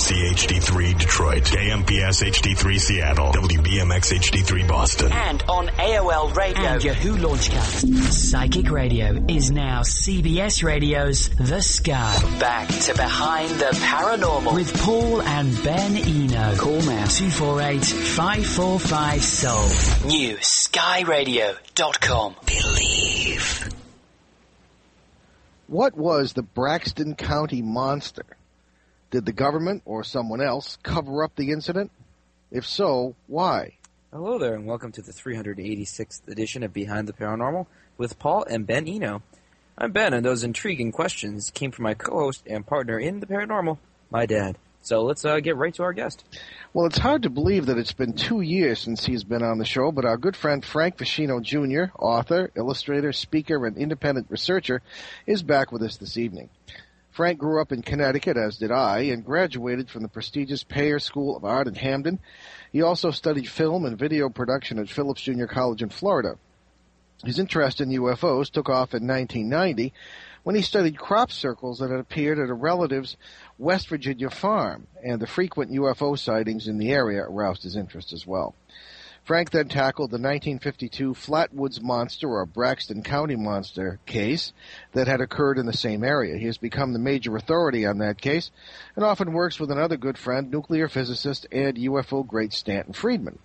KMC HD3 Detroit, KMPS HD3 Seattle, WBMX HD3 Boston. And on AOL Radio and Yahoo Launchcast. Psychic Radio is now CBS Radio's The Sky. Back to Behind the Paranormal with Paul and Ben Eno. Call now 248 545 Soul. New skyradio.com. Believe. What was the Braxton County monster? Did the government or someone else cover up the incident? If so, why? Hello there, and welcome to the 386th edition of Behind the Paranormal with Paul and Ben Eno. I'm Ben, and those intriguing questions came from my co-host and partner in the paranormal, my dad. So let's uh, get right to our guest. Well, it's hard to believe that it's been two years since he's been on the show, but our good friend Frank Feschino Jr., author, illustrator, speaker, and independent researcher, is back with us this evening. Frank grew up in Connecticut, as did I, and graduated from the prestigious Paier School of Art in Hamden. He also studied film and video production at Phillips Junior College in Florida. His interest in UFOs took off in 1990 when he studied crop circles that had appeared at a relative's West Virginia farm, and the frequent UFO sightings in the area aroused his interest as well. Frank then tackled the 1952 Flatwoods Monster or Braxton County Monster case that had occurred in the same area. He has become the major authority on that case and often works with another good friend, nuclear physicist and UFO great Stanton Friedman.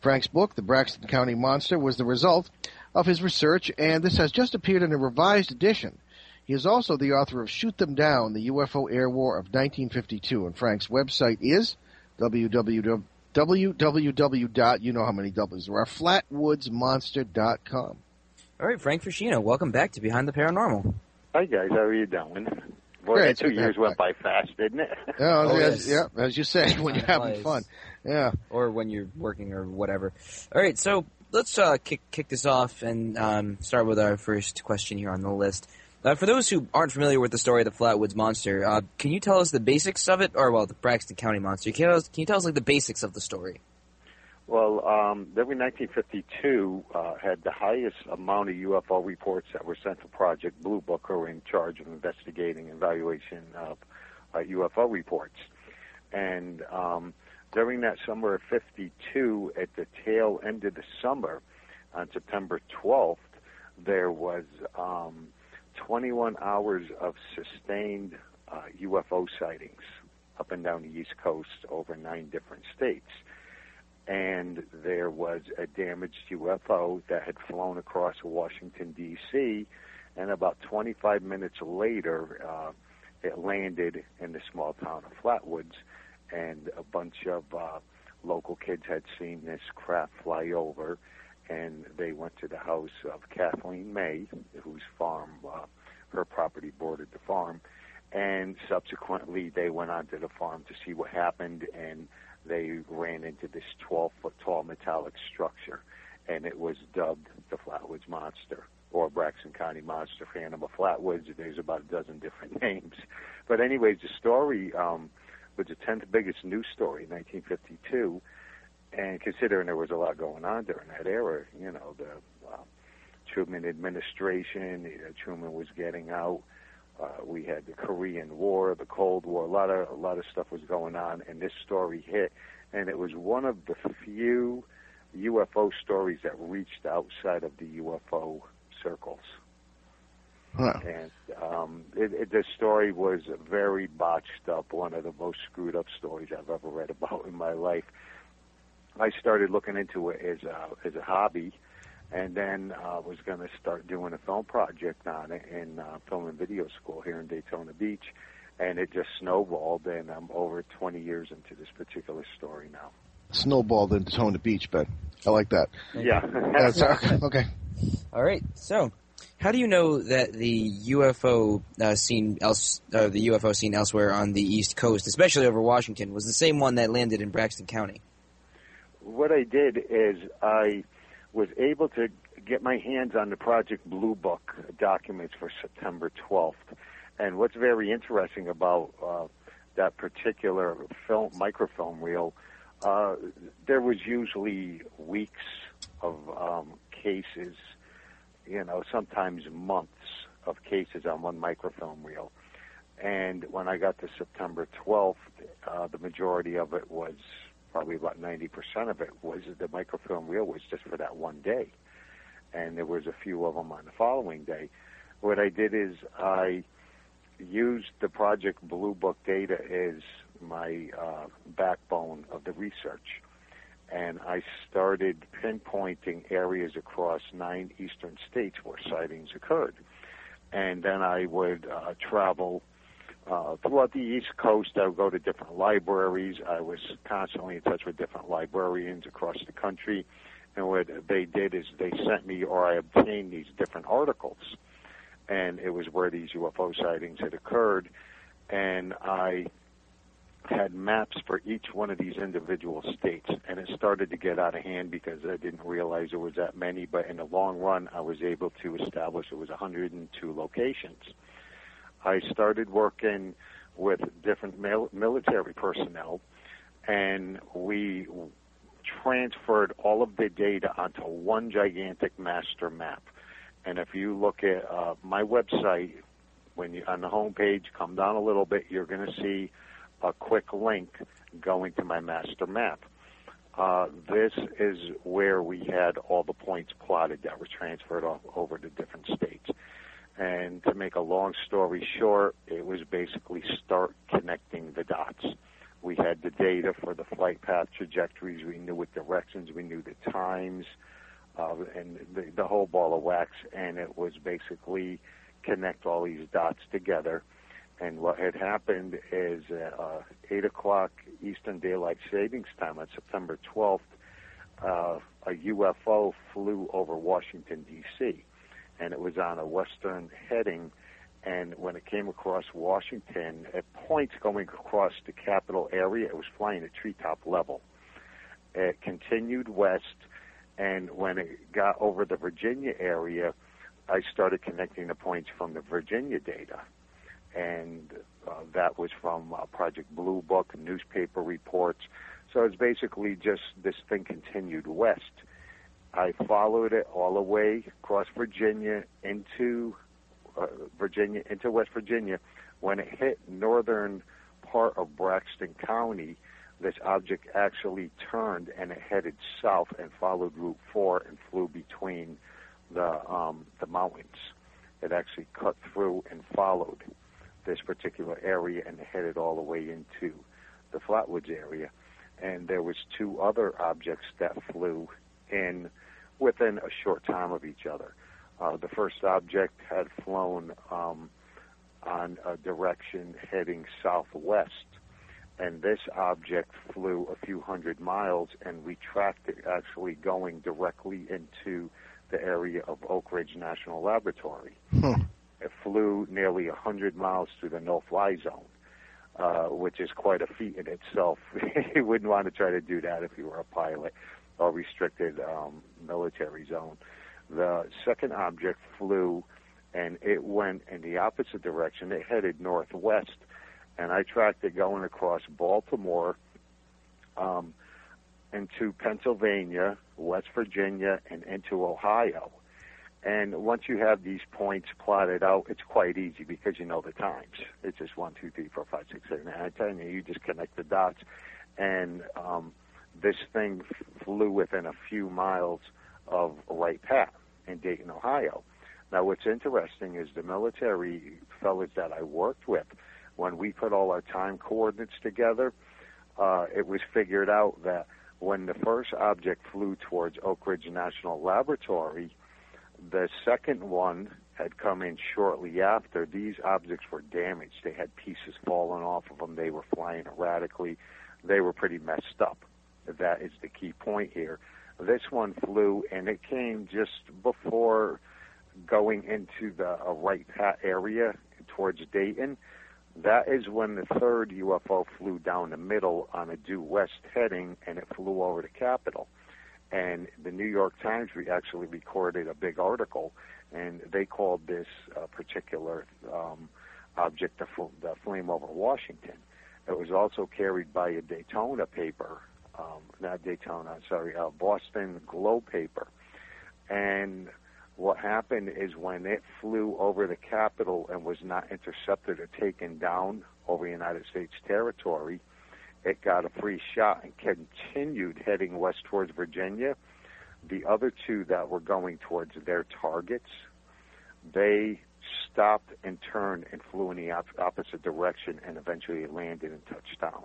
Frank's book, The Braxton County Monster, was the result of his research, and this has just appeared in a revised edition. He is also the author of Shoot Them Down, the UFO Air War of 1952, and Frank's website is www www. You know how many W's there are. Flatwoodsmonster.com. All right, Frank Feschino, welcome back to Behind the Paranormal. Hi guys, how are you doing? Boy, Great, two years went by fast, didn't it? Yeah, Oh, as, yes. yeah, as you say, when you're having fun. Yeah. Or when you're working or whatever. All right, so let's uh, kick kick this off and um, start with our first question here on the list. Uh, for those who aren't familiar with the story of the Flatwoods Monster, uh, can you tell us the basics of it, or well, the Braxton County Monster? Can you tell us, can you tell us like the basics of the story? Well, um, every 1952 uh, had the highest amount of UFO reports that were sent to Project Blue Book, who were in charge of investigating and evaluation of uh, UFO reports. And um, during that summer of 52, at the tail end of the summer, on September 12th, there was um, 21 hours of sustained uh, UFO sightings up and down the East Coast over nine different states. And there was a damaged UFO that had flown across Washington, D.C., and about 25 minutes later, uh, it landed in the small town of Flatwoods, and a bunch of uh, local kids had seen this craft fly over, and they went to the house of Kathleen May, whose farm, uh, her property bordered the farm, and subsequently they went onto the farm to see what happened, and they ran into this 12 foot tall metallic structure, and it was dubbed the Flatwoods Monster or Braxton County Monster for Animal Flatwoods. There's about a dozen different names. But, anyways, the story um, was the 10th biggest news story in 1952. And considering there was a lot going on during that era, you know, the uh, Truman administration, uh, Truman was getting out. Uh, we had the Korean War, the Cold War, a lot of a lot of stuff was going on, and this story hit, and it was one of the few UFO stories that reached outside of the UFO circles. Huh. And um, it, it, the story was very botched up, one of the most screwed up stories I've ever read about in my life. I started looking into it as a, as a hobby, and then uh, was going to start doing a film project on it in uh, film and video school here in Daytona Beach, and it just snowballed, and I'm over 20 years into this particular story now. Snowballed into Daytona Beach, Ben. I like that. Yeah. That's okay. All right, so how do you know that the UFO uh, seen else, uh, the UFO seen elsewhere on the East Coast, especially over Washington, was the same one that landed in Braxton County? What I did is I was able to get my hands on the Project Blue Book documents for September 12th. And what's very interesting about uh, that particular film, microfilm reel, uh, there was usually weeks of um, cases, you know, sometimes months of cases on one microfilm reel. And when I got to September 12th, uh, the majority of it was probably about 90% of it was the microfilm reel was just for that one day. And there was a few of them on the following day. What I did is I used the Project Blue Book data as my uh, backbone of the research. And I started pinpointing areas across nine eastern states where sightings occurred. And then I would uh, travel uh, throughout the East Coast. I would go to different libraries. I was constantly in touch with different librarians across the country. And what they did is they sent me or I obtained these different articles. And it was where these UFO sightings had occurred. And I had maps for each one of these individual states, and it started to get out of hand because I didn't realize there was that many. But in the long run, I was able to establish it was 102 locations. I started working with different mil- military personnel, and we transferred all of the data onto one gigantic master map. And if you look at uh, my website, when you on the home page, come down a little bit, you're going to see a quick link going to my master map. Uh, this is where we had all the points plotted that were transferred over to different states. And to make a long story short, it was basically start connecting the dots. We had the data for the flight path trajectories. We knew what directions. We knew the times, uh, and the, the whole ball of wax. And it was basically connect all these dots together and what had happened is at uh, 8 o'clock Eastern Daylight Savings Time on September 12th, uh, a UFO flew over Washington, D.C., and it was on a western heading. And when it came across Washington, at points going across the capital area, it was flying at treetop level. It continued west, and when it got over the Virginia area, I started connecting the points from the Virginia data and uh, that was from uh, Project Blue Book, newspaper reports. So it's basically just this thing continued west. I followed it all the way across Virginia into uh, Virginia into West Virginia. When it hit northern part of Braxton County, this object actually turned and it headed south and followed Route 4 and flew between the um, the mountains. It actually cut through and followed this particular area and headed all the way into the Flatwoods area. And there was two other objects that flew in within a short time of each other. Uh, the first object had flown um, on a direction heading southwest, and this object flew a few hundred miles, and we tracked it actually going directly into the area of Oak Ridge National Laboratory. Hmm. It flew nearly 100 miles through the no-fly zone, uh, which is quite a feat in itself. you wouldn't want to try to do that if you were a pilot or restricted um, military zone. The second object flew, and it went in the opposite direction. It headed northwest, and I tracked it going across Baltimore um, into Pennsylvania, West Virginia, and into Ohio. And once you have these points plotted out, it's quite easy because you know the times. It's just one, two, three, four, five, six, seven. You you just connect the dots, and um, this thing flew within a few miles of Wright Pat in Dayton, Ohio. Now, what's interesting is the military fellows that I worked with, when we put all our time coordinates together, uh, it was figured out that when the first object flew towards Oak Ridge National Laboratory, the second one had come in shortly after. These objects were damaged. They had pieces falling off of them. They were flying erratically. They were pretty messed up. That is the key point here. This one flew, and it came just before going into the uh, Wright Pat area towards Dayton. That is when the third UFO flew down the middle on a due west heading, and it flew over the Capitol. And the New York Times we actually recorded a big article, and they called this uh, particular um, object the, fl- the flame over Washington. It was also carried by a Daytona paper, um, not Daytona, sorry, uh, Boston Globe paper, and what happened is when it flew over the Capitol and was not intercepted or taken down over United States territory, it got a free shot and continued heading west towards Virginia. The other two that were going towards their targets, they stopped and turned and flew in the op- opposite direction and eventually landed and touched down.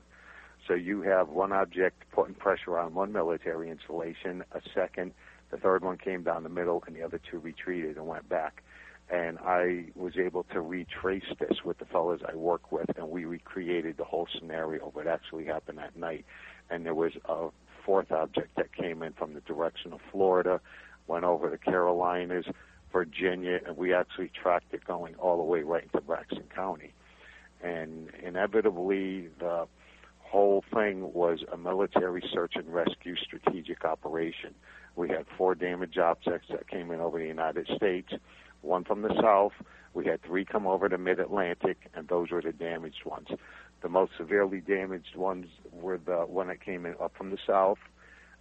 So you have one object putting pressure on one military installation, a second, the third one came down the middle, and the other two retreated and went back. And I was able to retrace this with the fellows I work with, and we recreated the whole scenario of what actually happened that night. And there was a fourth object that came in from the direction of Florida, went over the Carolinas, Virginia, and we actually tracked it going all the way right into Braxton County. And inevitably, the whole thing was a military search and rescue strategic operation. We had four damaged objects that came in over the United States, one from the south. We had three come over the mid Atlantic, and those were the damaged ones. The most severely damaged ones were the one that came in up from the south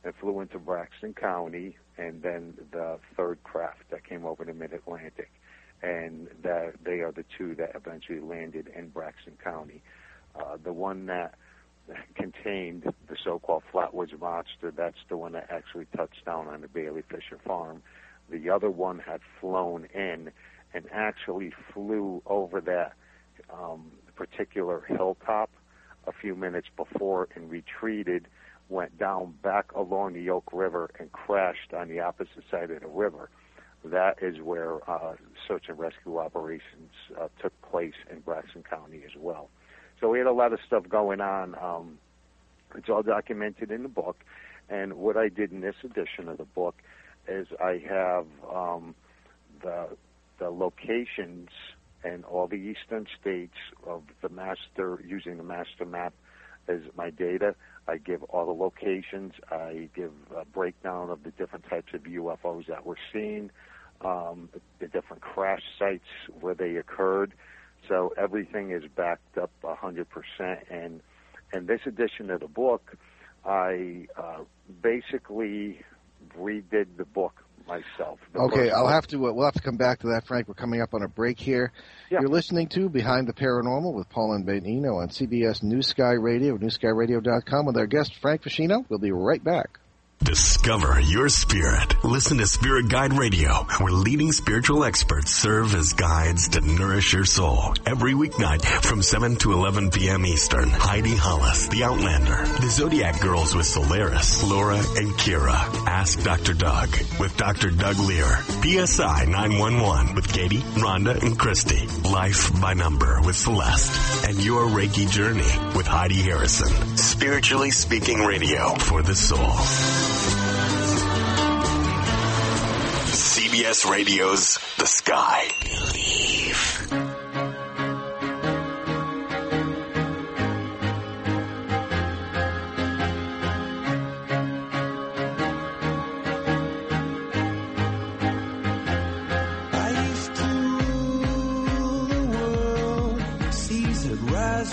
and flew into Braxton County, and then the third craft that came over the mid Atlantic. And that they are the two that eventually landed in Braxton County. Uh, the one that contained the so-called Flatwoods Monster. That's the one that actually touched down on the Bailey Fisher farm. The other one had flown in and actually flew over that um, particular hilltop a few minutes before and retreated, went down back along the Yoke River and crashed on the opposite side of the river. That is where uh, search and rescue operations uh, took place in Braxton County as well. So we had a lot of stuff going on. Um, it's all documented in the book. And what I did in this edition of the book is I have um, the the locations and all the eastern states of the master using the master map as my data. I give all the locations. I give a breakdown of the different types of UFOs that we're seeing, um, the different crash sites where they occurred. So everything is backed up 100%. And in this edition of the book, I uh, basically redid the book myself. The Okay, I'll one. have to. Uh, we'll have to come back to that, Frank. We're coming up on a break here. Yeah. You're listening to Behind the Paranormal with Paul and Ben Eno on CBS New Sky Radio, newskyradio.com with our guest Frank Feschino. We'll be right back. Discover your spirit. Listen to Spirit Guide Radio, where leading spiritual experts serve as guides to nourish your soul. Every weeknight from 7 to 11 p.m. Eastern. Heidi Hollis, The Outlander. The Zodiac Girls with Solaris, Laura, and Kira. Ask Dr. Doug with Dr. Doug Lear. PSI 911 with Katie, Rhonda, and Christy. Life by Number with Celeste. And Your Reiki Journey with Heidi Harrison. Spiritually Speaking Radio for the soul. CBS Radio's The Sky. Believe.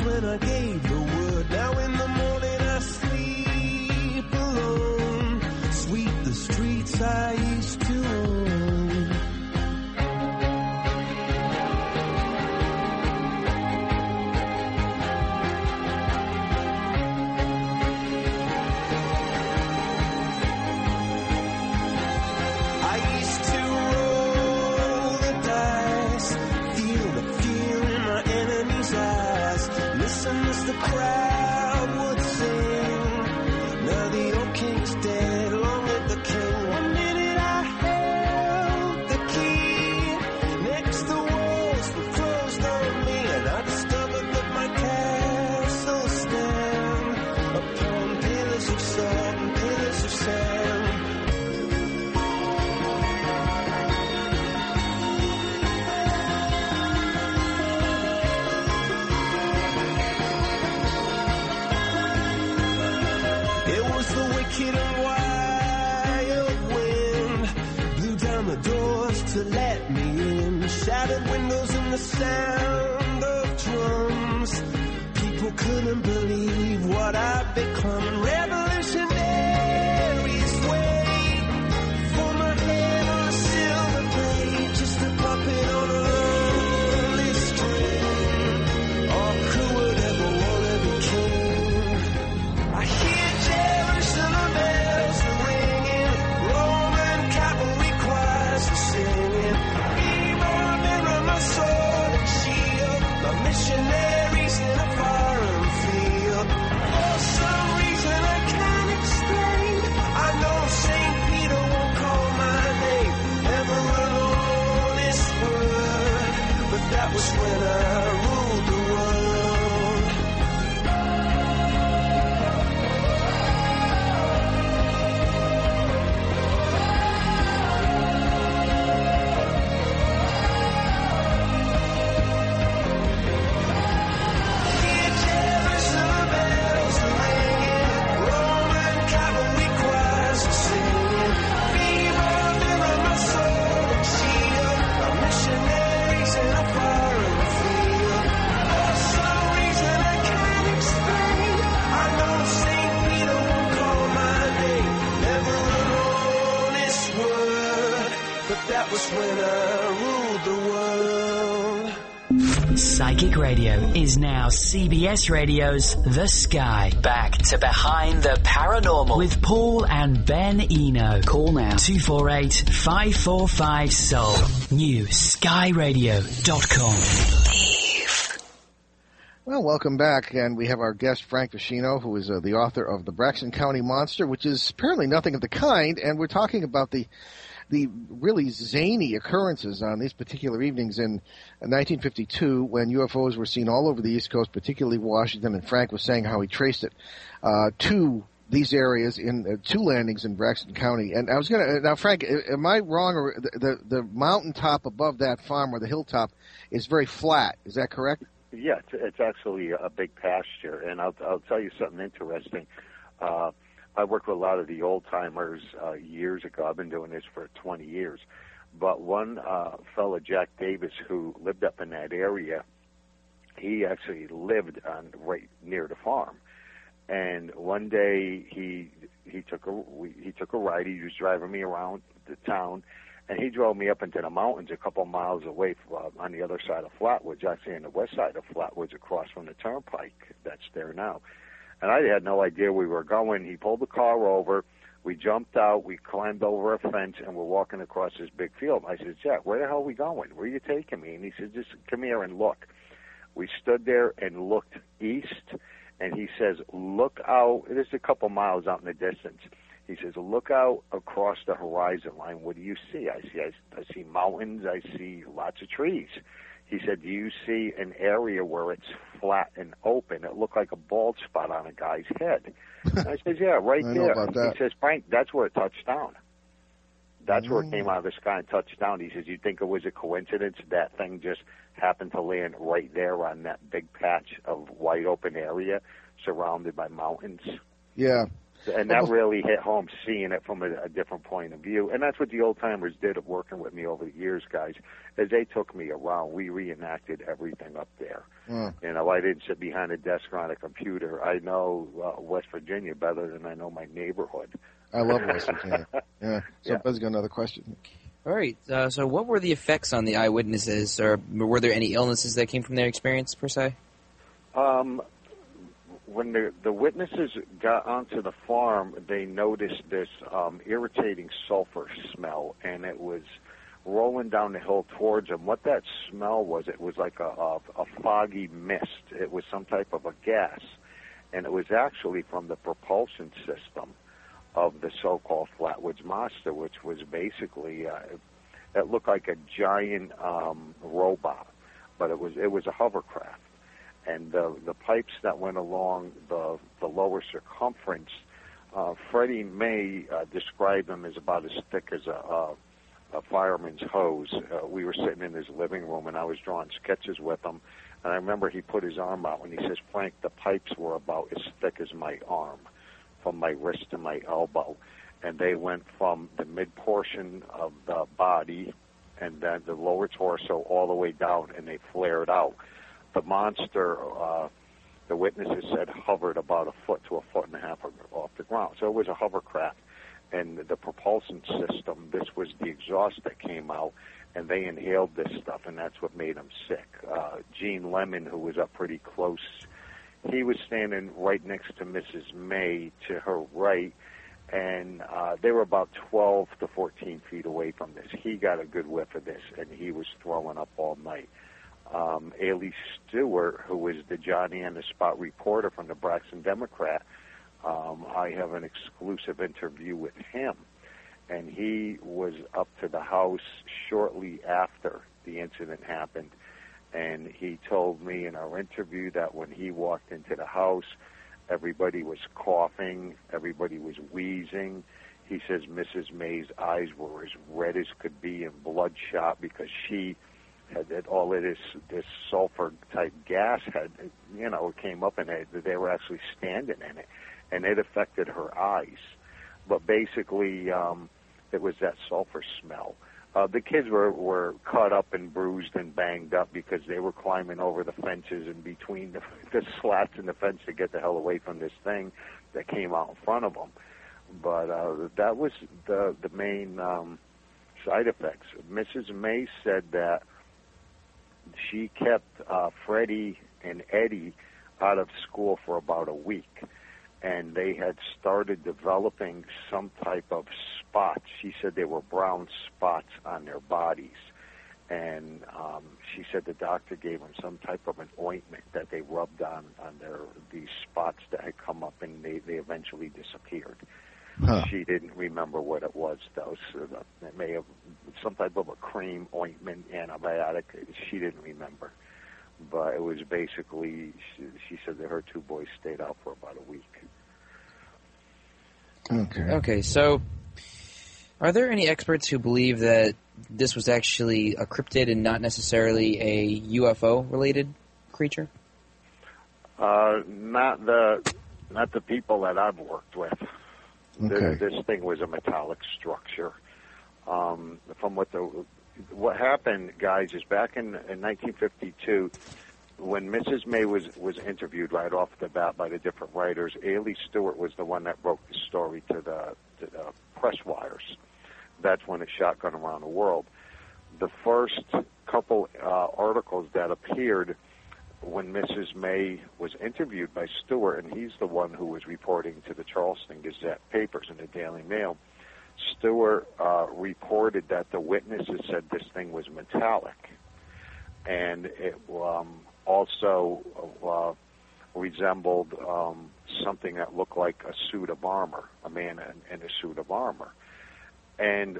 When I gave the word. Now in the morning I sleep alone. The streets I CBS Radio's The Sky. Back to Behind the Paranormal. With Paul and Ben Eno. Call now 248 545 Soul. New skyradio.com. Well, welcome back, and we have our guest Frank Feschino, who is uh, the author of the Braxton County Monster, which is apparently nothing of the kind, and we're talking about the the really zany occurrences on these particular evenings in 1952 when UFOs were seen all over the East Coast, particularly Washington, and Frank was saying how he traced it uh, to these areas in uh, two landings in Braxton County. And I was going to now, Frank, am I wrong? Or the, the the mountaintop above that farm or the hilltop is very flat? Is that correct? Yeah, it's, it's actually a big pasture, and I'll I'll tell you something interesting. Uh, I worked with a lot of the old timers uh, years ago. I've been doing this for 20 years, but one uh, fellow, Jack Davis, who lived up in that area, he actually lived on right near the farm. And one day he he took a we, he took a ride. He was driving me around the town, and he drove me up into the mountains a couple miles away from, uh, on the other side of Flatwoods, actually on the west side of Flatwoods, across from the turnpike that's there now. And I had no idea we were going. He pulled the car over. We jumped out. We climbed over a fence, and we're walking across this big field. I said, Jack, where the hell are we going? Where are you taking me? And he said, just come here and look. We stood there and looked east, and he says, look out. This is a couple miles out in the distance. He says, look out across the horizon line. What do you see? I see, I, I see mountains. I see lots of trees. He said, do you see an area where it's flat and open? It looked like a bald spot on a guy's head. And I says, yeah, right there. He says, Frank, that's where it touched down. That's where it Mm. came out of the sky and touched down. He says, you think it was a coincidence that thing just happened to land right there on that big patch of wide open area surrounded by mountains? Yeah. And that really hit home seeing it from a, a different point of view. And that's what the old timers did of working with me over the years, guys, as they took me around. We reenacted everything up there. Mm. You know, I didn't sit behind a desk or on a computer. I know uh, West Virginia better than I know my neighborhood. I love West Virginia. Yeah. So Yeah. Buzz got another question. All right. Uh, so, what were the effects on the eyewitnesses, or were there any illnesses that came from their experience per se? Um, when the the witnesses got onto the farm, they noticed this um, irritating sulfur smell, and it was rolling down the hill towards them. What that smell was, it was like a, a, a foggy mist. It was some type of a gas, and it was actually from the propulsion system of the so-called Flatwoods Monster, which was basically uh, it looked like a giant um, robot, but it was it was a hovercraft and the the pipes that went along the the lower circumference. Uh, Freddie May uh, described them as about as thick as a, a, a fireman's hose. Uh, we were sitting in his living room, and I was drawing sketches with him. And I remember he put his arm out, and he says, "Frank, the pipes were about as thick as my arm, from my wrist to my elbow." And they went from the mid portion of the body, and then the lower torso, all the way down, and they flared out the monster, uh, the witnesses said, hovered about a foot to a foot and a half off the ground. So it was a hovercraft. And the propulsion system, this was the exhaust that came out, and they inhaled this stuff, and that's what made them sick. Uh, Gene Lemon, who was up pretty close, he was standing right next to Mrs. May to her right, and uh, they were about 12 to 14 feet away from this. He got a good whiff of this, and he was throwing up all night um, A. Lee Stewart, who was the Johnny on the Spot reporter from the Braxton Democrat. Um, I have an exclusive interview with him, and he was up to the house shortly after the incident happened. And he told me in our interview that when he walked into the house, everybody was coughing, everybody was wheezing. He says Mrs. May's eyes were as red as could be and bloodshot because she that all of this this sulfur type gas had you know came up and they, they were actually standing in it and it affected her eyes but basically um it was that sulfur smell uh the kids were were cut up and bruised and banged up because they were climbing over the fences and between the, the slats in the fence to get the hell away from this thing that came out in front of them but uh that was the the main um side effects. Mrs. May said that she kept uh, Freddie and Eddie out of school for about a week, and they had started developing some type of spots. She said they were brown spots on their bodies. And um, she said the doctor gave them some type of an ointment that they rubbed on on their these spots that had come up, and they they eventually disappeared. Huh. She didn't remember what it was, though. So the- it may have some type of a cream, ointment, antibiotic. She didn't remember, but it was basically. She, she said that her two boys stayed out for about a week. Okay. Okay, so are there any experts who believe that this was actually a cryptid and not necessarily a UFO related creature? Uh, not the not the people that I've worked with. This, Okay. this thing was a metallic structure. Um, from what the what happened, guys, is back in, in 1952 when Mrs. May was was interviewed right off the bat by the different writers. A. Lee Stewart was the one that broke the story to the, to the press wires. That's when it shotgun around the world. The first couple uh, articles that appeared when Mrs. May was interviewed by Stewart, and he's the one who was reporting to the Charleston Gazette papers and the Daily Mail. Stewart uh, reported that the witnesses said this thing was metallic, and it um, also uh, resembled um, something that looked like a suit of armor, a man in, in a suit of armor. And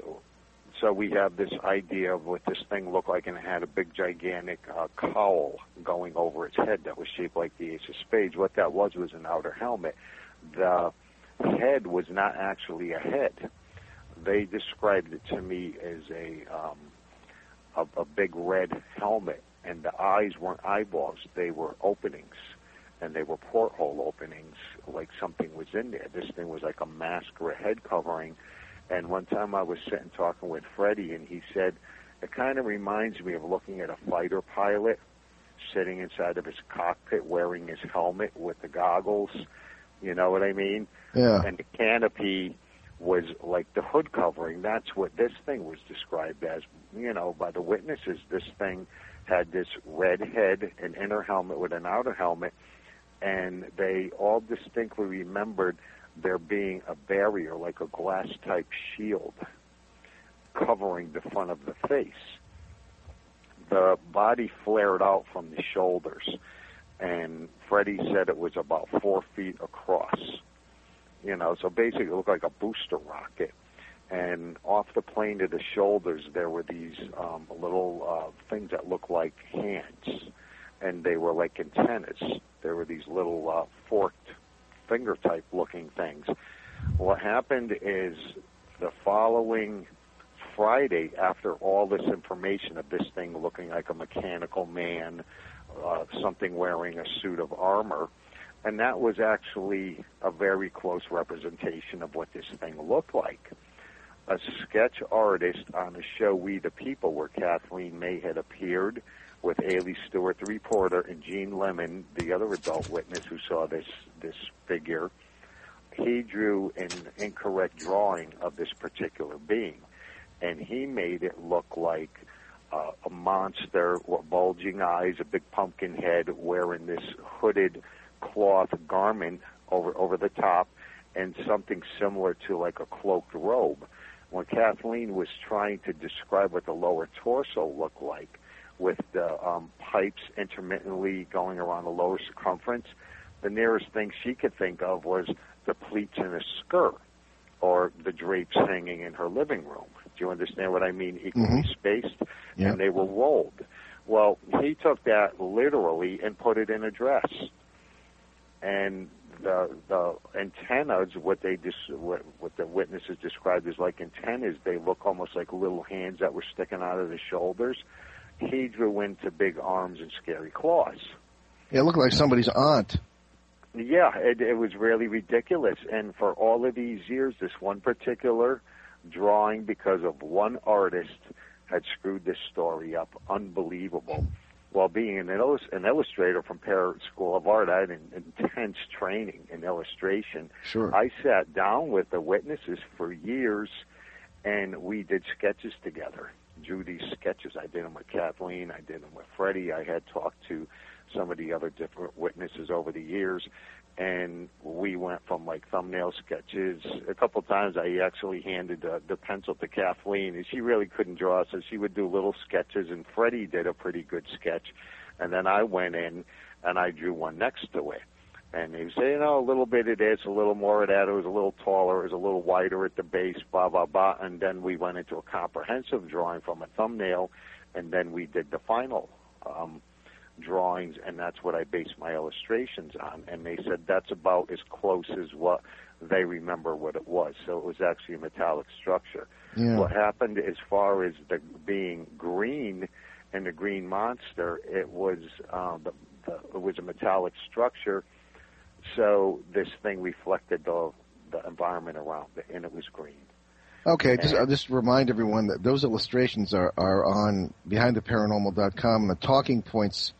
so we have this idea of what this thing looked like, and it had a big, gigantic uh, cowl going over its head that was shaped like the Ace of Spades. What that was was an outer helmet. The head was not actually a head. They described it to me as a um, a, a big red helmet, and the eyes weren't eyeballs; they were openings, and they were porthole openings, like something was in there. This thing was like a mask or a head covering and one time I was sitting talking with Freddie, and he said, it kind of reminds me of looking at a fighter pilot sitting inside of his cockpit wearing his helmet with the goggles. You know what I mean? Yeah. And the canopy was like the hood covering. That's what this thing was described as. You know, by the witnesses, this thing had this red head, an inner helmet with an outer helmet, and they all distinctly remembered there being a barrier, like a glass type shield, covering the front of the face. The body flared out from the shoulders, and Freddie said it was about four feet across. You know, so basically it looked like a booster rocket. And off the plane to the shoulders, there were these um, little uh, things that looked like hands, and they were like antennas. There were these little uh, forked finger type looking things. What happened is the following Friday, after all this information of this thing looking like a mechanical man, uh, something wearing a suit of armor, and that was actually a very close representation of what this thing looked like. A sketch artist on the show We the People, where Kathleen May had appeared with A. Lee Stewart, the reporter, and Gene Lemon, the other adult witness who saw this this figure. He drew an incorrect drawing of this particular being, and he made it look like uh, a monster with bulging eyes, a big pumpkin head, wearing this hooded cloth garment over over the top, and something similar to like a cloaked robe. When Kathleen was trying to describe what the lower torso looked like, with the um, pipes intermittently going around the lower circumference, the nearest thing she could think of was the pleats in a skirt or the drapes hanging in her living room. Do you understand what I mean? Equally Mhm. spaced, Yeah. and they were rolled. Well, he took that literally and put it in a dress. And the the antennas, what they dis, what, what the witnesses described as like antennas, they look almost like little hands that were sticking out of the shoulders. He drew into big arms and scary claws. It looked like somebody's aunt. Yeah, it, it was really ridiculous. And for all of these years, this one particular drawing, because of one artist, had screwed this story up. Unbelievable. While being an, an illustrator from Paier School of Art, I had an intense training in illustration. Sure. I sat down with the witnesses for years and we did sketches together. Drew these sketches. I did them with Kathleen. I did them with Freddie. I had talked to some of the other different witnesses over the years, and we went from like thumbnail sketches. A couple times, I actually handed uh, the pencil to Kathleen, and she really couldn't draw, so she would do little sketches. And Freddie did a pretty good sketch, and then I went in and I drew one next to it. And he was saying, you know, a little bit of this, a little more of that. It was a little taller, it was a little wider at the base, blah blah blah. And then we went into a comprehensive drawing from a thumbnail, and then we did the final. Um, drawings, and that's what I based my illustrations on. And they said that's about as close as what they remember what it was. So it was actually a metallic structure. Yeah. What happened as far as the being green and the green monster, it was uh, the, the, it was a metallic structure. So this thing reflected the the environment around it, and it was green. Okay, just, I'll just remind everyone that those illustrations are, are on behindtheparanormal.com and the talking points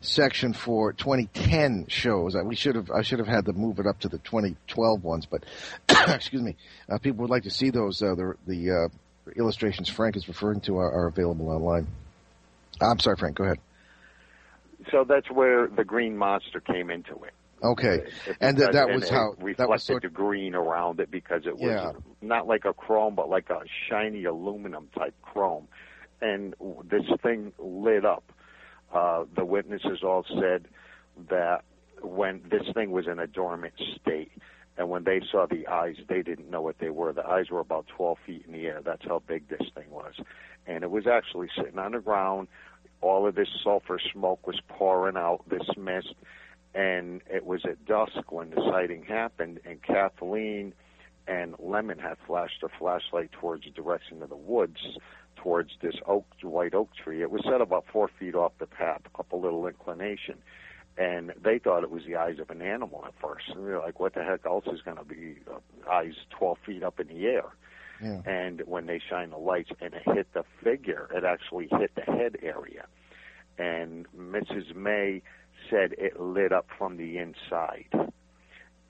section for 2010 shows. We should have I should have had to move it up to the 2012 ones, but excuse me, uh, people would like to see those. Uh, the the uh, illustrations Frank is referring to are, are available online. I'm sorry, Frank. Go ahead. So that's where the green monster came into it. Okay, and that, that and was it how that reflected was sort the green around it because it was Yeah. not like a chrome, but like a shiny aluminum type chrome, and this thing lit up. Uh, the witnesses all said that when this thing was in a dormant state, and when they saw the eyes, they didn't know what they were. The eyes were about 12 feet in the air. That's how big this thing was, and it was actually sitting on the ground. All of this sulfur smoke was pouring out, this mist, and it was at dusk when the sighting happened. And Kathleen and Lemon had flashed a flashlight towards the direction of the woods, towards this oak, white oak tree. It was set about four feet off the path, up a little inclination. And they thought it was the eyes of an animal at first. And they were like, what the heck else is going to be uh, eyes 12 feet up in the air? Yeah. and when they shine the lights and it hit the figure, it actually hit the head area. And Mrs. May said it lit up from the inside.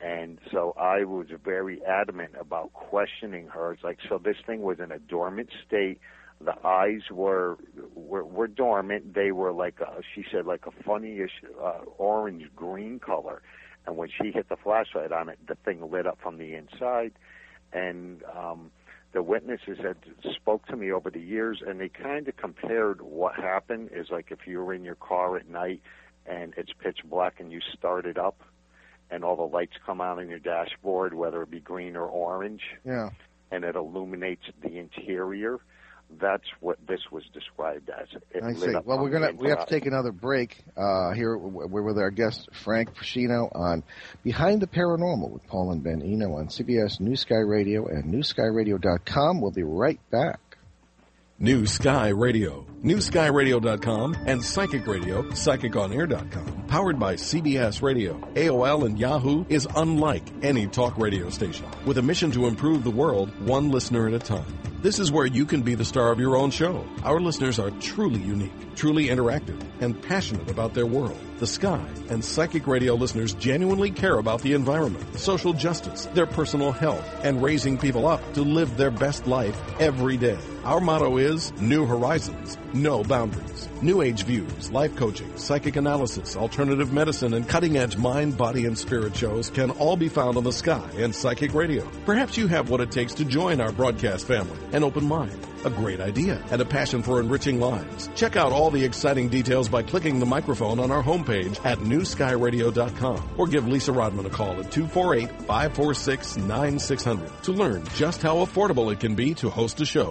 And so I was very adamant about questioning her. It's like, so this thing was in a dormant state. The eyes were were, were dormant. They were like a, she said, like a funnyish uh, orange green color. And when she hit the flashlight on it, the thing lit up from the inside. And um, the witnesses had spoke to me over the years, and they kind of compared what happened is like if you were in your car at night and it's pitch black and you start it up, and all the lights come on in your dashboard, whether it be green or orange, yeah. and it illuminates the interior. That's what this was described as. It I see. Well, we're gonna we have to take another break. Uh, here we're with our guest Frank Feschino on Behind the Paranormal with Paul and Ben Eno on CBS New Sky Radio and NewSkyRadio.com. We'll be right back. New Sky Radio, NewSkyRadio.com, and Psychic Radio, PsychicOnAir.com. Powered by CBS Radio, AOL, and Yahoo is unlike any talk radio station, with a mission to improve the world one listener at a time. This is where you can be the star of your own show. Our listeners are truly unique, truly interactive, and passionate about their world, the sky, and Psychic Radio listeners genuinely care about the environment, social justice, their personal health, and raising people up to live their best life every day. Our motto is New Horizons, No Boundaries. New Age views, life coaching, psychic analysis, alternative medicine, and cutting edge mind, body, and spirit shows can all be found on the Sky and Psychic Radio. Perhaps you have what it takes to join our broadcast family an open mind, a great idea, and a passion for enriching lives. Check out all the exciting details by clicking the microphone on our homepage at newskyradio.com or give Lisa Rodman a call at 248 546 9600 to learn just how affordable it can be to host a show.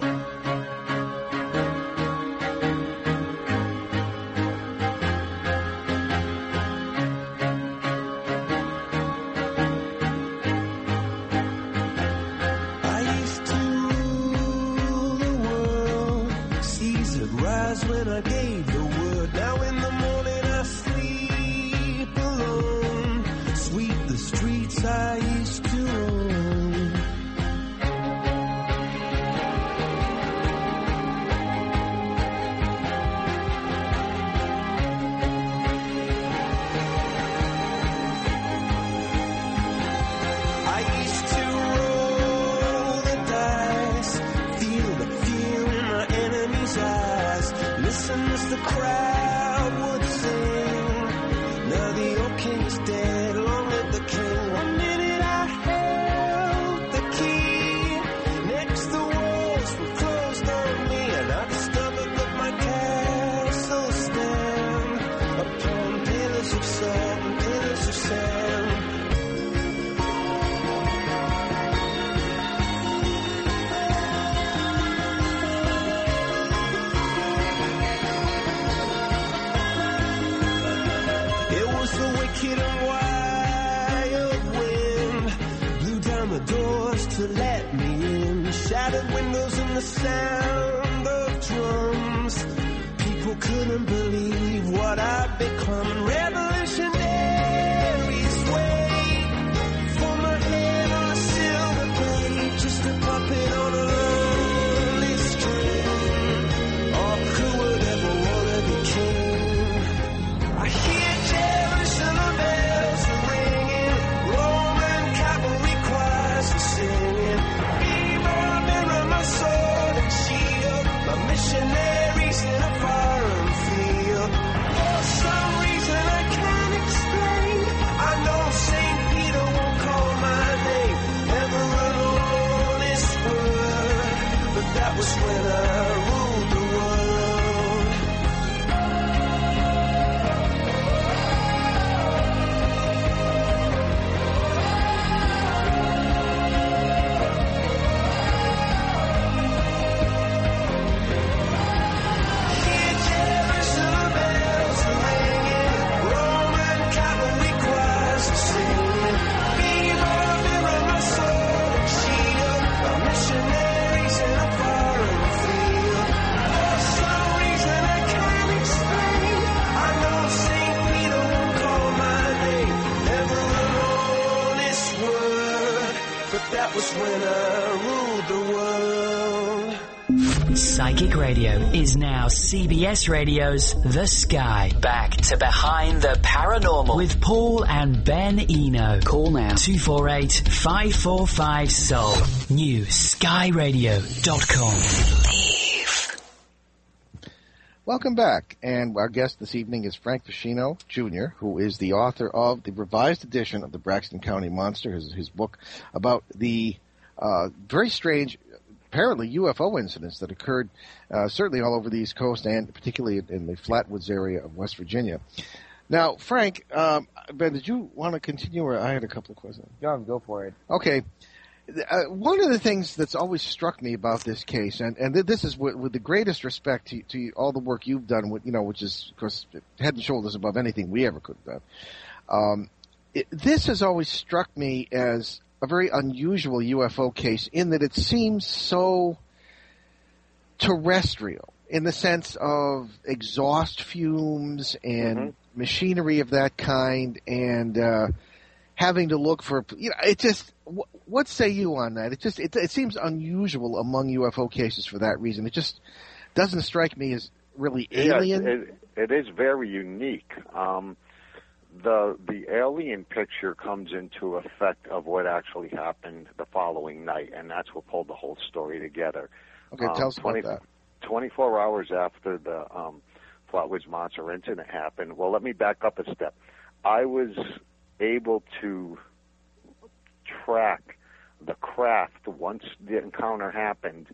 Psychic Radio is now CBS Radio's The Sky. Back to Behind the Paranormal. With Paul and Ben Eno. Call now. 248 545 Soul. New skyradio.com. Welcome back, and our guest this evening is Frank Feschino Jr., who is the author of the revised edition of the Braxton County Monster, his, his book about the uh, very strange, apparently UFO incidents that occurred uh, certainly all over the East Coast and particularly in, the Flatwoods area of West Virginia. Now, Frank, um, Ben, did you want to continue, or I had a couple of questions? John, go for it. Okay. Uh, one of the things that's always struck me about this case, and, and th- this is with, with the greatest respect to, to all the work you've done, with, you know, which is, of course, head and shoulders above anything we ever could have done. Um, it, this has always struck me as a very unusual UFO case in that it seems so terrestrial in the sense of exhaust fumes and machinery of that kind and uh, having to look for you know it just what say you on that? It just it, it seems unusual among UFO cases for that reason. It just doesn't strike me as really alien. Yes, it, it is very unique. Um, the the alien picture comes into effect of what actually happened the following night, and that's what pulled the whole story together. okay um, tell us about that 24 hours after the um, Flatwoods Monster incident happened. Well, let me back up a step. I was able to track the craft once the encounter happened.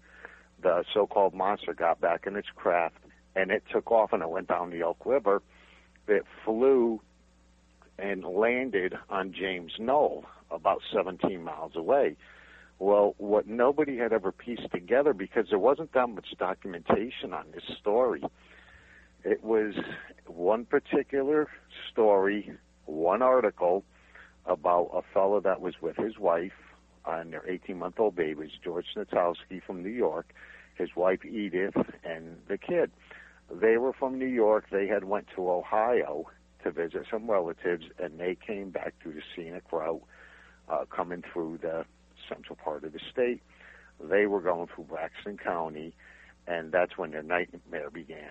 The so-called monster got back in its craft, and it took off, and it went down the Elk River. It flew and landed on James Knoll, about 17 miles away. Well, what nobody had ever pieced together because there wasn't that much documentation on this story. It was one particular story, one article about a fellow that was with his wife and their 18 month old babies, George Snitowski from New York, his wife Edith, and the kid. They were from New York. They had went to Ohio to visit some relatives, and they came back through the scenic route, uh, coming through the central part of the state. They were going through Braxton County, and that's when their nightmare began.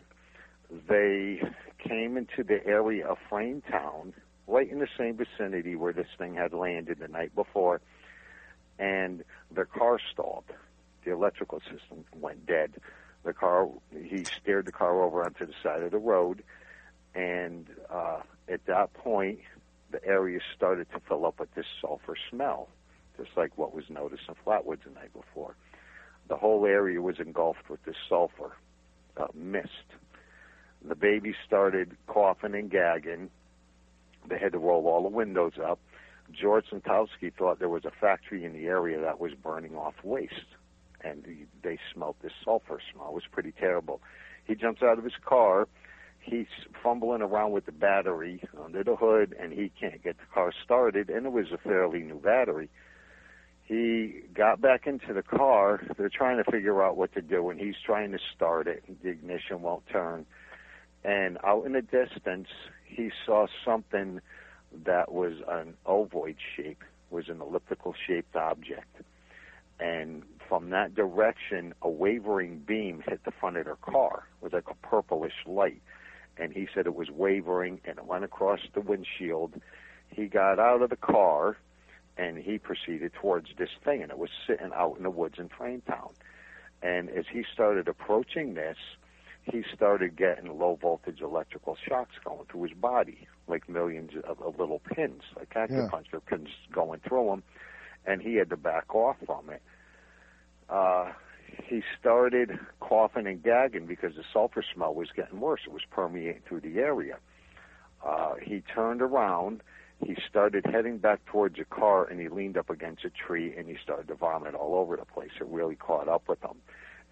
They came into the area of Frametown, right in the same vicinity where this thing had landed the night before, and their car stalled. The electrical system went dead. The car, he steered the car over onto the side of the road, and uh, at that point, the area started to fill up with this sulfur smell, just like what was noticed in Flatwoods the night before. The whole area was engulfed with this sulfur uh, mist. The baby started coughing and gagging. They had to roll all the windows up. George Snitowski thought there was a factory in the area that was burning off waste, and he, they smelled this sulfur smell. It was pretty terrible. He jumps out of his car. He's fumbling around with the battery under the hood, and he can't get the car started. And it was a fairly new battery. He got back into the car. They're trying to figure out what to do, and he's trying to start it. The ignition won't turn. And out in the distance, he saw something that was an ovoid shape, was an elliptical shaped object. And from that direction, a wavering beam hit the front of their car. It was like a purplish light. And he said it was wavering and it went across the windshield. He got out of the car and he proceeded towards this thing, and it was sitting out in the woods in Town. And as he started approaching this, he started getting low voltage electrical shocks going through his body, like millions of, of little pins, like acupuncture yeah. pins going through him, and he had to back off from it. Uh, he started coughing and gagging because the sulfur smell was getting worse. It was permeating through the area. Uh, he turned around he started heading back towards a car and he leaned up against a tree and he started to vomit all over the place. It really caught up with him.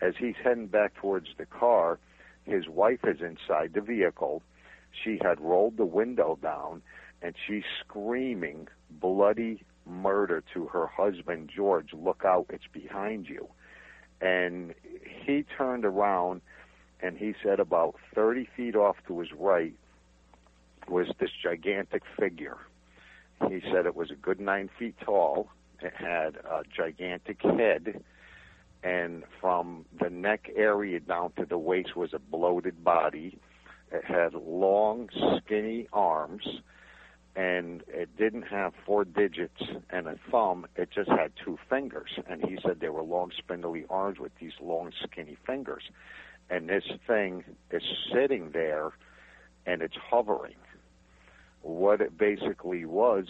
As he's heading back towards the car, his wife is inside the vehicle. She had rolled the window down and she's screaming bloody murder to her husband, George. Look out, it's behind you. And he turned around and he said about 30 feet off to his right was this gigantic figure he said it was a good nine feet tall. It had a gigantic head, and from the neck area down to the waist was a bloated body. It had long, skinny arms, and it didn't have four digits and a thumb. It just had two fingers. And he said they were long, spindly arms with these long, skinny fingers. And this thing is sitting there, and it's hovering what it basically was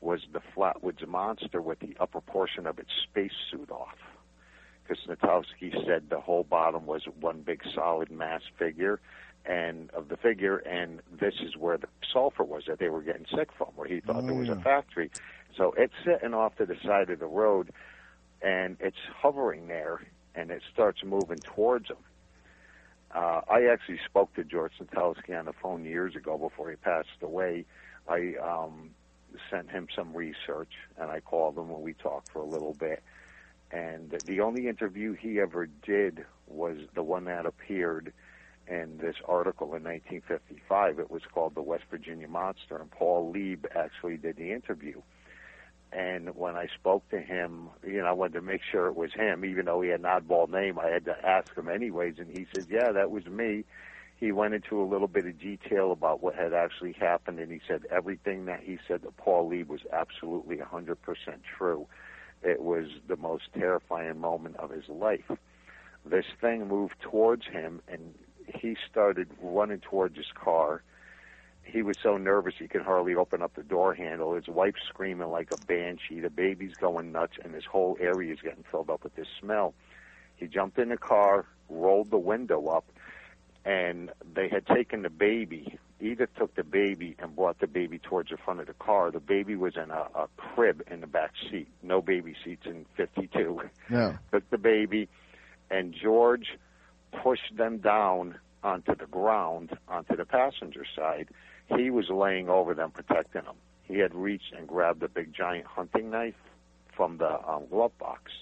was the Flatwoods monster with the upper portion of its spacesuit off. Because Snitowski said the whole bottom was one big solid mass figure, and of the figure, and this is where the sulfur was that they were getting sick from, where he thought oh, there was a oh. factory. So it's sitting off to the side of the road, and it's hovering there, and it starts moving towards him. Uh, I actually spoke to George Snitowski on the phone years ago before he passed away. I um, sent him some research, and I called him and we talked for a little bit. And the only interview he ever did was the one that appeared in this article in 1955. It was called The West Virginia Monster, and Paul Lieb actually did the interview. And when I spoke to him, you know, I wanted to make sure it was him, even though he had an oddball name. I had to ask him anyways, and he said, "Yeah, that was me." He went into a little bit of detail about what had actually happened, and he said everything that he said to Paul Lee was absolutely 100% true. It was the most terrifying moment of his life. This thing moved towards him, and he started running towards his car he was so nervous he could hardly open up the door handle. His wife's screaming like a banshee. The baby's going nuts, and this whole area is getting filled up with this smell. He jumped in the car, rolled the window up, and they had taken the baby. Edith took the baby and brought the baby towards the front of the car. The baby was in a, a crib in the back seat. No baby seats in 52. Yeah. Took the baby, and George pushed them down onto the ground, onto the passenger side he was laying over them, protecting them. He had reached and grabbed a big giant hunting knife from the um, glove box.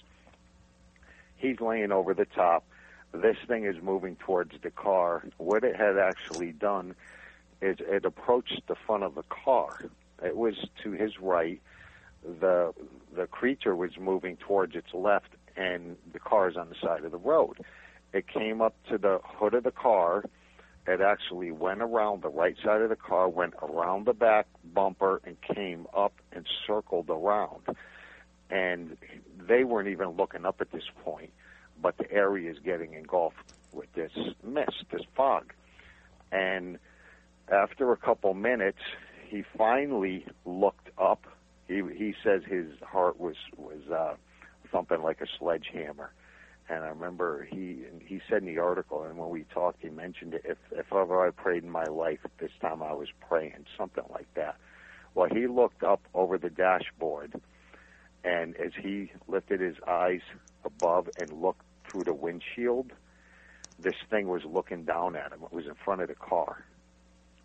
He's laying over the top. This thing is moving towards the car. What it had actually done is it approached the front of the car. It was to his right. The the creature was moving towards its left, and the car is on the side of the road. It came up to the hood of the car it actually went around the right side of the car, went around the back bumper, and came up and circled around. And they weren't even looking up at this point, but the area is getting engulfed with this mist, this fog. And after a couple minutes, he finally looked up. He he says his heart was was uh, thumping like a sledgehammer and I remember he he said in the article, and when we talked, he mentioned it. If if ever I prayed in my life, this time I was praying, something like that. Well, he looked up over the dashboard, and as he lifted his eyes above and looked through the windshield, this thing was looking down at him. It was in front of the car,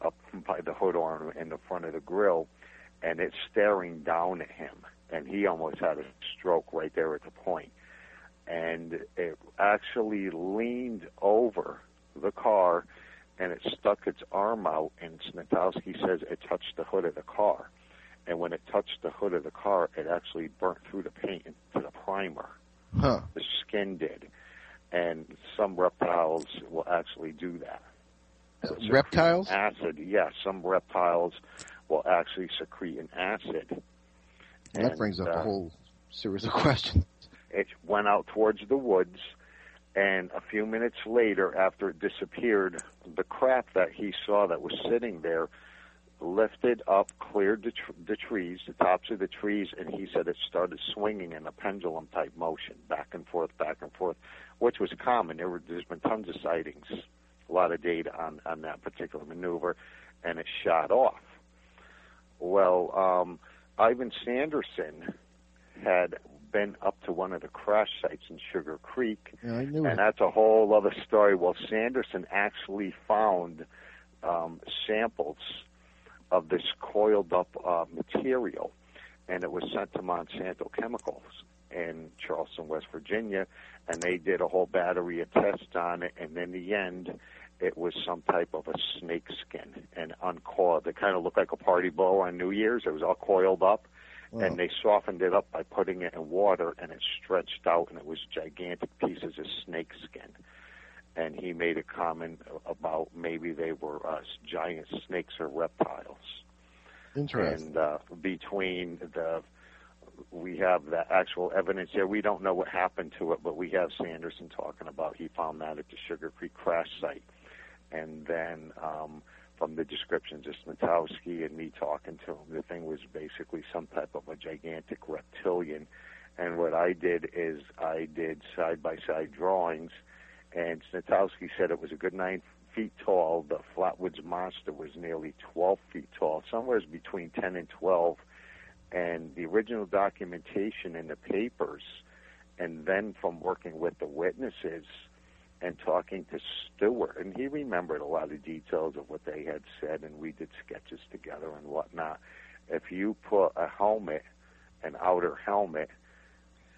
up by the hood arm in the front of the grill, and it's staring down at him and he almost had a stroke right there at the point. And it actually leaned over the car and it stuck its arm out, and Snitowski says it touched the hood of the car. And when it touched the hood of the car, it actually burnt through the paint into the primer. Huh. The skin did. And some reptiles will actually do that. So Reptiles? Acid, yes. Some reptiles will actually secrete an acid. that And, brings up uh, a whole series of questions. It went out towards the woods, and a few minutes later, after it disappeared, the crap that he saw that was sitting there lifted up, cleared the, tr- the trees, the tops of the trees, and he said it started swinging in a pendulum type motion, back and forth, back and forth, which was common. There were, there's been tons of sightings, a lot of data on, on that particular maneuver, and it shot off. Well, um, Ivan Sanderson had been up to one of the crash sites in Sugar Creek, Yeah, I knew and it. that's a whole other story. Well, Sanderson actually found um, samples of this coiled up uh, material, and it was sent to Monsanto Chemicals in Charleston, West Virginia, and they did a whole battery of tests on it, and in the end, it was some type of a snake skin and uncoiled. It kind of looked like a party bow on New Year's. It was all coiled up, Wow. and they softened it up by putting it in water, and it stretched out, and it was gigantic pieces of snake skin. And he made a comment about maybe they were uh, giant snakes or reptiles. Interesting. And uh, between the, we have the actual evidence here. We don't know what happened to it, but we have Sanderson talking about he found that at the Sugar Creek crash site. And then um, from the descriptions of Snitowski and me talking to him, the thing was basically some type of a gigantic reptilian. And what I did is I did side by side drawings, and Snitowski said it was a good nine feet tall. The Flatwoods monster was nearly 12 feet tall, somewhere between 10 and 12. And the original documentation in the papers, and then from working with the witnesses and talking to Stewart, and he remembered a lot of details of what they had said, and we did sketches together and whatnot. If you put a helmet, an outer helmet,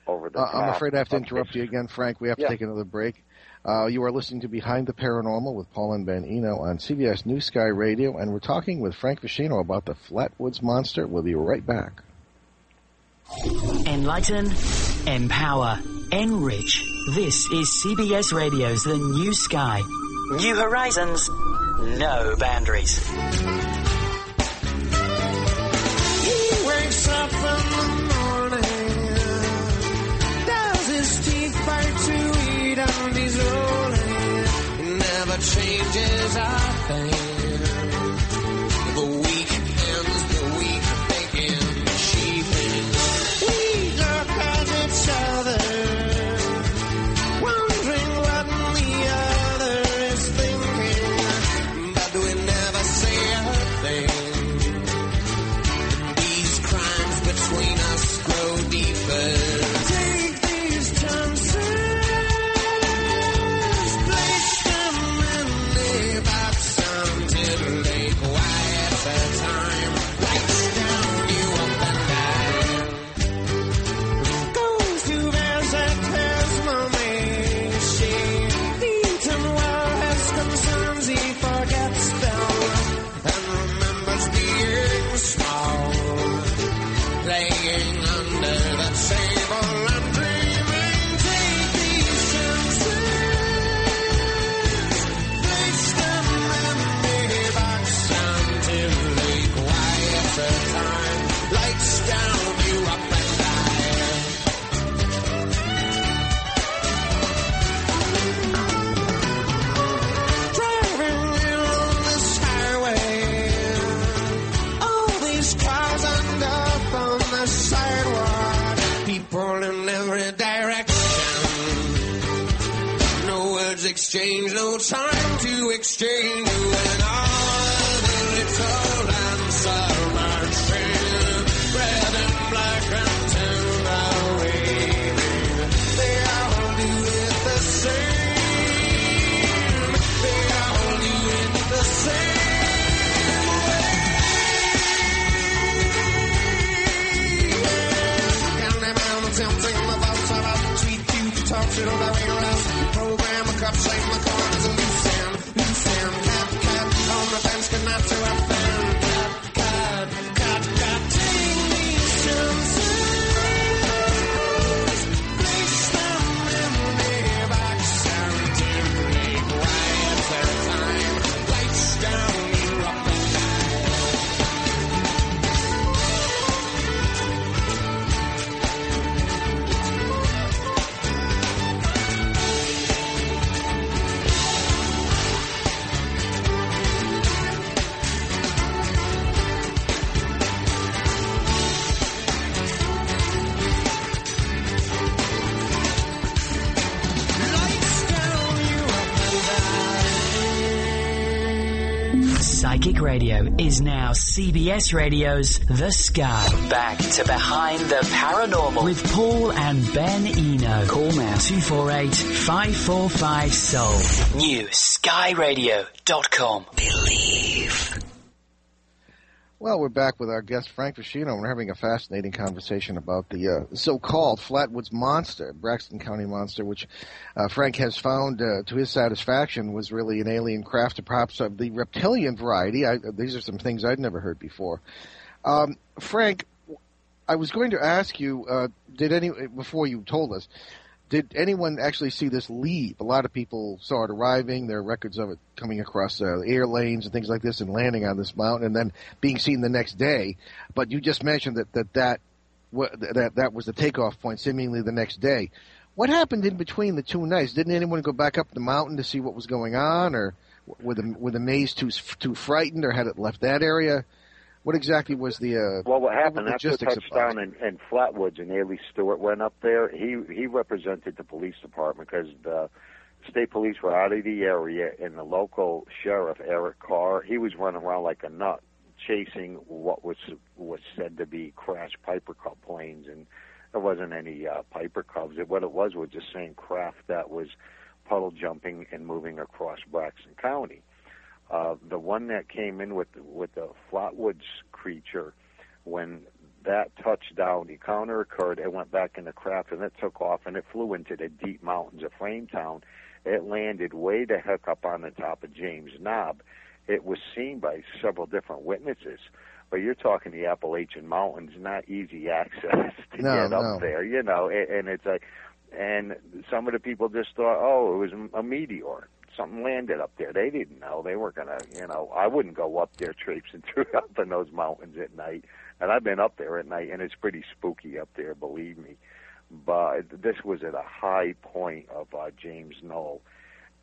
over the Uh, I'm afraid I have to interrupt this- you again, Frank. We have to take another break. Uh, you are listening to Behind the Paranormal with Paul and Ben Eno on CBS New Sky Radio, and we're talking with Frank Feschino about the Flatwoods Monster. We'll be right back. Enlighten, empower, enrich. This is CBS Radio's The New Sky. New horizons, no boundaries. He wakes up in the morning, does his teeth bite to eat, and he's rolling. He never changes a thing. CBS Radio's The Sky. Back to Behind the Paranormal. With Paul and Ben Eno. Call now 248 545 Soul. New skyradio.com. Believe. Well, we're back with our guest Frank Feschino. We're having a fascinating conversation about the uh, so-called Flatwoods Monster, Braxton County Monster, which uh, Frank has found, uh, to his satisfaction, was really an alien craft, perhaps of the reptilian variety. I, these are some things I'd never heard before. Um, Frank, I was going to ask you, uh, did any before you told us, did anyone actually see this leave? A lot of people saw it arriving. There are records of it coming across uh, air lanes and things like this and landing on this mountain and then being seen the next day. But you just mentioned that that that that, that was the takeoff point, seemingly the next day. What happened in between the two nights? Didn't anyone go back up the mountain to see what was going on, or were the were the maze too too frightened, or had it left that area? What exactly was the uh, Well, what happened after the touchdown in, in Flatwoods and A. Lee Stewart went up there? He he represented the police department because the state police were out of the area, and the local sheriff Eric Carr he was running around like a nut, chasing what was was said to be crashed Piper Cub planes, and there wasn't any uh, Piper Cubs. It, what it was was the same craft that was puddle jumping and moving across Braxton County. Uh, the one that came in with with the Flatwoods creature, when that touchdown encounter occurred, it went back in the craft and it took off and it flew into the deep mountains of Frametown. It landed way the heck up on the top of James Knob. It was seen by several different witnesses. But you're talking the Appalachian Mountains, not easy access to No, get up no. there, you know. And, and it's like, and some of the people just thought, oh, it was a meteor. Something landed up there. They didn't know. They weren't gonna, you know. I wouldn't go up there traipsing through up in those mountains at night. And I've been up there at night, and it's pretty spooky up there, believe me. But this was at a high point of uh, James Knoll,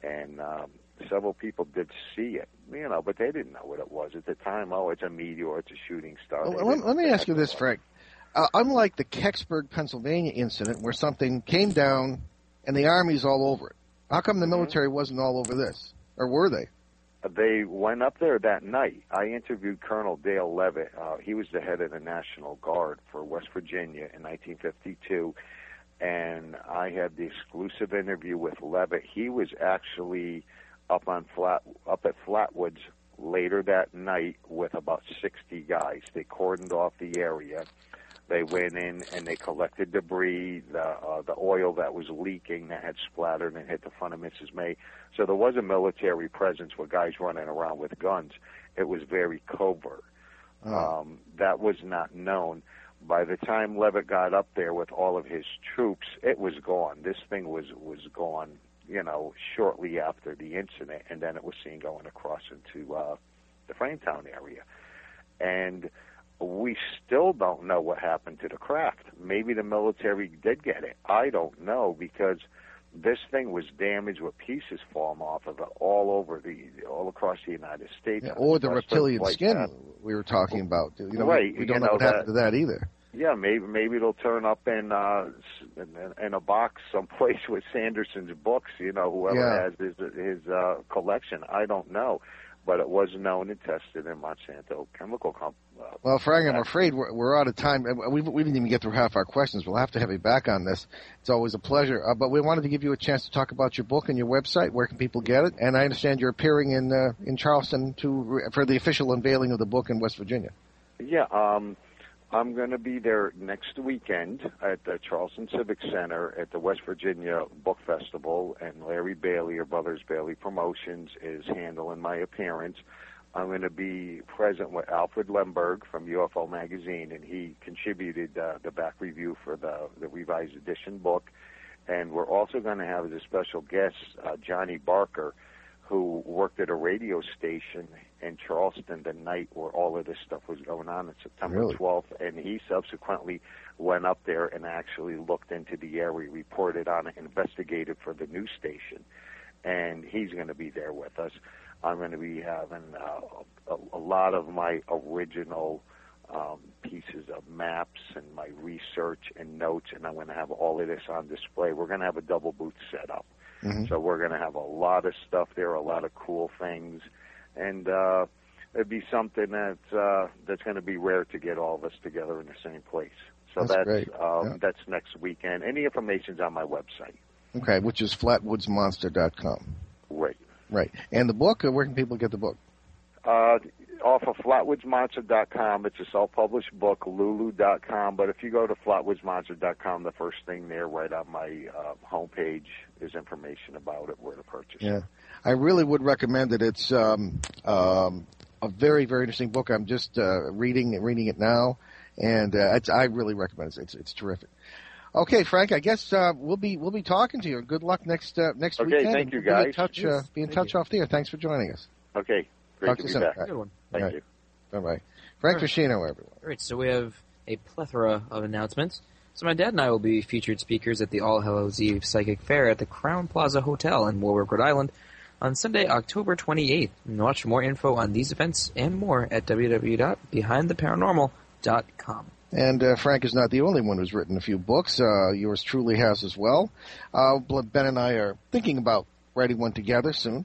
and um, several people did see it, you know, but they didn't know what it was at the time. Oh, it's a meteor, it's a shooting star. Well, let, let me ask you this. Frank. Uh, unlike the Kecksburg, Pennsylvania incident, where something came down and the army's all over it, how come the Mm-hmm. military wasn't all over this, or were they? they went up there that night. I interviewed Colonel Dale Levitt. Uh, he was the head of the National Guard for West Virginia in 1952, and I had the exclusive interview with Levitt. He was actually up on flat up at Flatwoods later that night with about 60 guys. They cordoned off the area. They went in and they collected debris, the uh, the oil that was leaking that had splattered and hit the front of Mrs. May. So there was a military presence with guys running around with guns. It was very covert. Um, that was not known. By the time Levitt got up there with all of his troops, it was gone. This thing was was gone. You know, shortly after the incident, and then it was seen going across into uh, the Frametown area, and we still don't know what happened to the craft. Maybe the military did get it. I don't know because this thing was damaged with pieces falling off of it all over the all across the United States. Yeah, or the reptilian like skin that. we were talking about. You know, Right, we, we don't you know, know what happened to that either. Yeah, maybe maybe it'll turn up in uh in, in a box someplace with Sanderson's books. You know, whoever Yeah. has his his uh, collection. I don't know, but it was known and tested in Monsanto Chemical Company. Uh, Well, Frank, I'm afraid we're, we're out of time. Uh, We, we didn't even get through half our questions. We'll have to have you back on this. It's always a pleasure. Uh, but we wanted to give you a chance to talk about your book and your website. Where can people get it? And I understand you're appearing in uh, in Charleston to for the official unveiling of the book in West Virginia. Yeah, um, I'm going to be there next weekend at the Charleston Civic Center at the West Virginia Book Festival, and Larry Bailey or Brothers Bailey Promotions is handling my appearance. I'm going to be present with Alfred Lehmberg from UFO Magazine, and he contributed uh, the back review for the, the revised edition book. And we're also going to have as a special guest uh, Johnny Barker, who worked at a radio station in Charleston the night where all of this stuff was going on on September Really? 12th, and he subsequently went up there and actually looked into the area, reported on it, investigated for the news station, and he's going to be there with us. I'm going to be having uh, a, a lot of my original um, pieces of maps and my research and notes, and I'm going to have all of this on display. We're going to have a double booth set up. Mhm. So we're going to have a lot of stuff there, a lot of cool things, and uh, it'd be something that's uh, that's going to be rare to get all of us together in the same place. So That's that's. Um, Yeah. that's next weekend. Any information's on my website. Okay, which is flatwoodsmonster.com. Right. Right. And the book, uh, where can people get the book? Uh, off of flatwoodsmonster.com. It's a self-published book, lulu.com. But if you go to flatwoodsmonster.com, the first thing there, right on my uh, homepage, is information about it, where to purchase. it. Yeah. I really would recommend it. It's um, um, a very, very interesting book. I'm just uh, reading reading it now, and uh, it's, I really recommend it. It's, it's terrific. Okay, Frank. I guess uh, we'll be we'll be talking to you. Good luck next uh, next Okay, weekend. thank and you, Be in touch. Uh, Yes, be in touch you. off there. Thanks for joining us. Okay. Great Talk to to be you soon. back. Good one. Thank Right. you. Bye bye. Frank All right. Feschino, everyone. All right, so we have a plethora of announcements. So my dad and I will be featured speakers at the All Hallows Eve Psychic Fair at the Crowne Plaza Hotel in Warwick, Rhode Island on Sunday, October 28th. And watch for more info on these events and more at www.behindtheparanormal.com. And uh, Frank is not the only one who's written a few books. Uh, yours truly has as well. Uh, Ben and I are thinking about writing one together soon.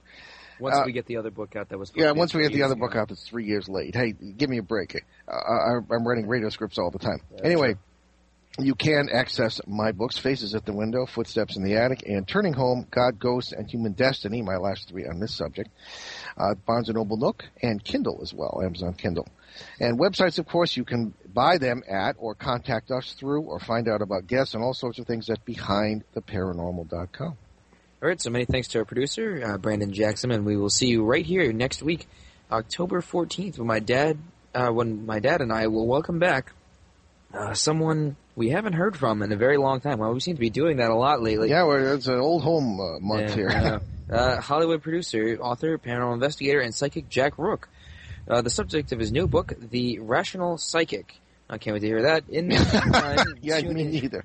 Once Uh, we get the other book out that was Yeah, supposed to be once we get the other book out it's three years late. Hey, give me a break. Uh, I, I'm writing radio scripts all the time. anyway, you can access my books, Faces at the Window, Footsteps in the Attic, and Turning Home, God, Ghosts, and Human Destiny, my last three on this subject. Uh, Barnes & Noble Nook, and Kindle as well, Amazon Kindle. And websites, of course, you can buy them at or contact us through or find out about guests and all sorts of things at behindtheparanormal.com. All right, so many thanks to our producer, uh, Brandon Jackson, and we will see you right here next week, October 14th, when my dad, uh, when my dad and I will welcome back uh, someone we haven't heard from in a very long time. Well, we seem to be doing that a lot lately. yeah, well, it's an old home uh, month here. uh, uh, Hollywood producer, author, paranormal investigator, and psychic Jack Rourke. Uh, the subject of his new book, The Rational Psychic. I can't wait to hear that. In the meantime, yeah, me neither.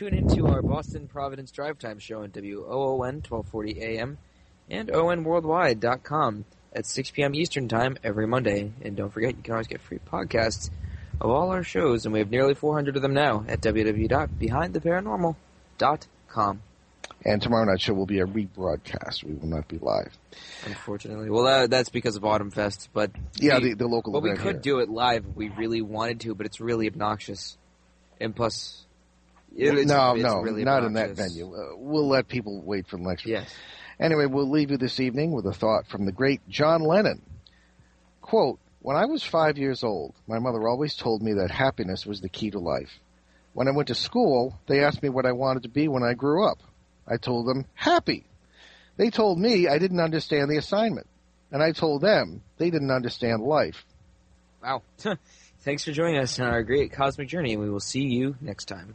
Tune into our Boston Providence Drive Time show on WOON 1240 AM and ONWorldwide.com at 6 p.m. Eastern Time every Monday. And don't forget, you can always get free podcasts of all our shows, and we have nearly 400 of them now at www.behindtheparanormal.com. And tomorrow night's show will be a rebroadcast. We will not be live. Unfortunately, well, uh, that's because of Autumn Fest, but Yeah, we, the, the local but we could here. do it live if we really wanted to, but it's really obnoxious, and plus, it, no, no, really not in that venue. Uh, we'll let people wait for the next week. Yes. Anyway, we'll leave you this evening with a thought from the great John Lennon. Quote, When I was five years old, my mother always told me that happiness was the key to life. When I went to school, they asked me what I wanted to be when I grew up. I told them, happy. They told me I didn't understand the assignment. And I told them they didn't understand life. Wow. Thanks for joining us on our great cosmic journey, and we will see you next time.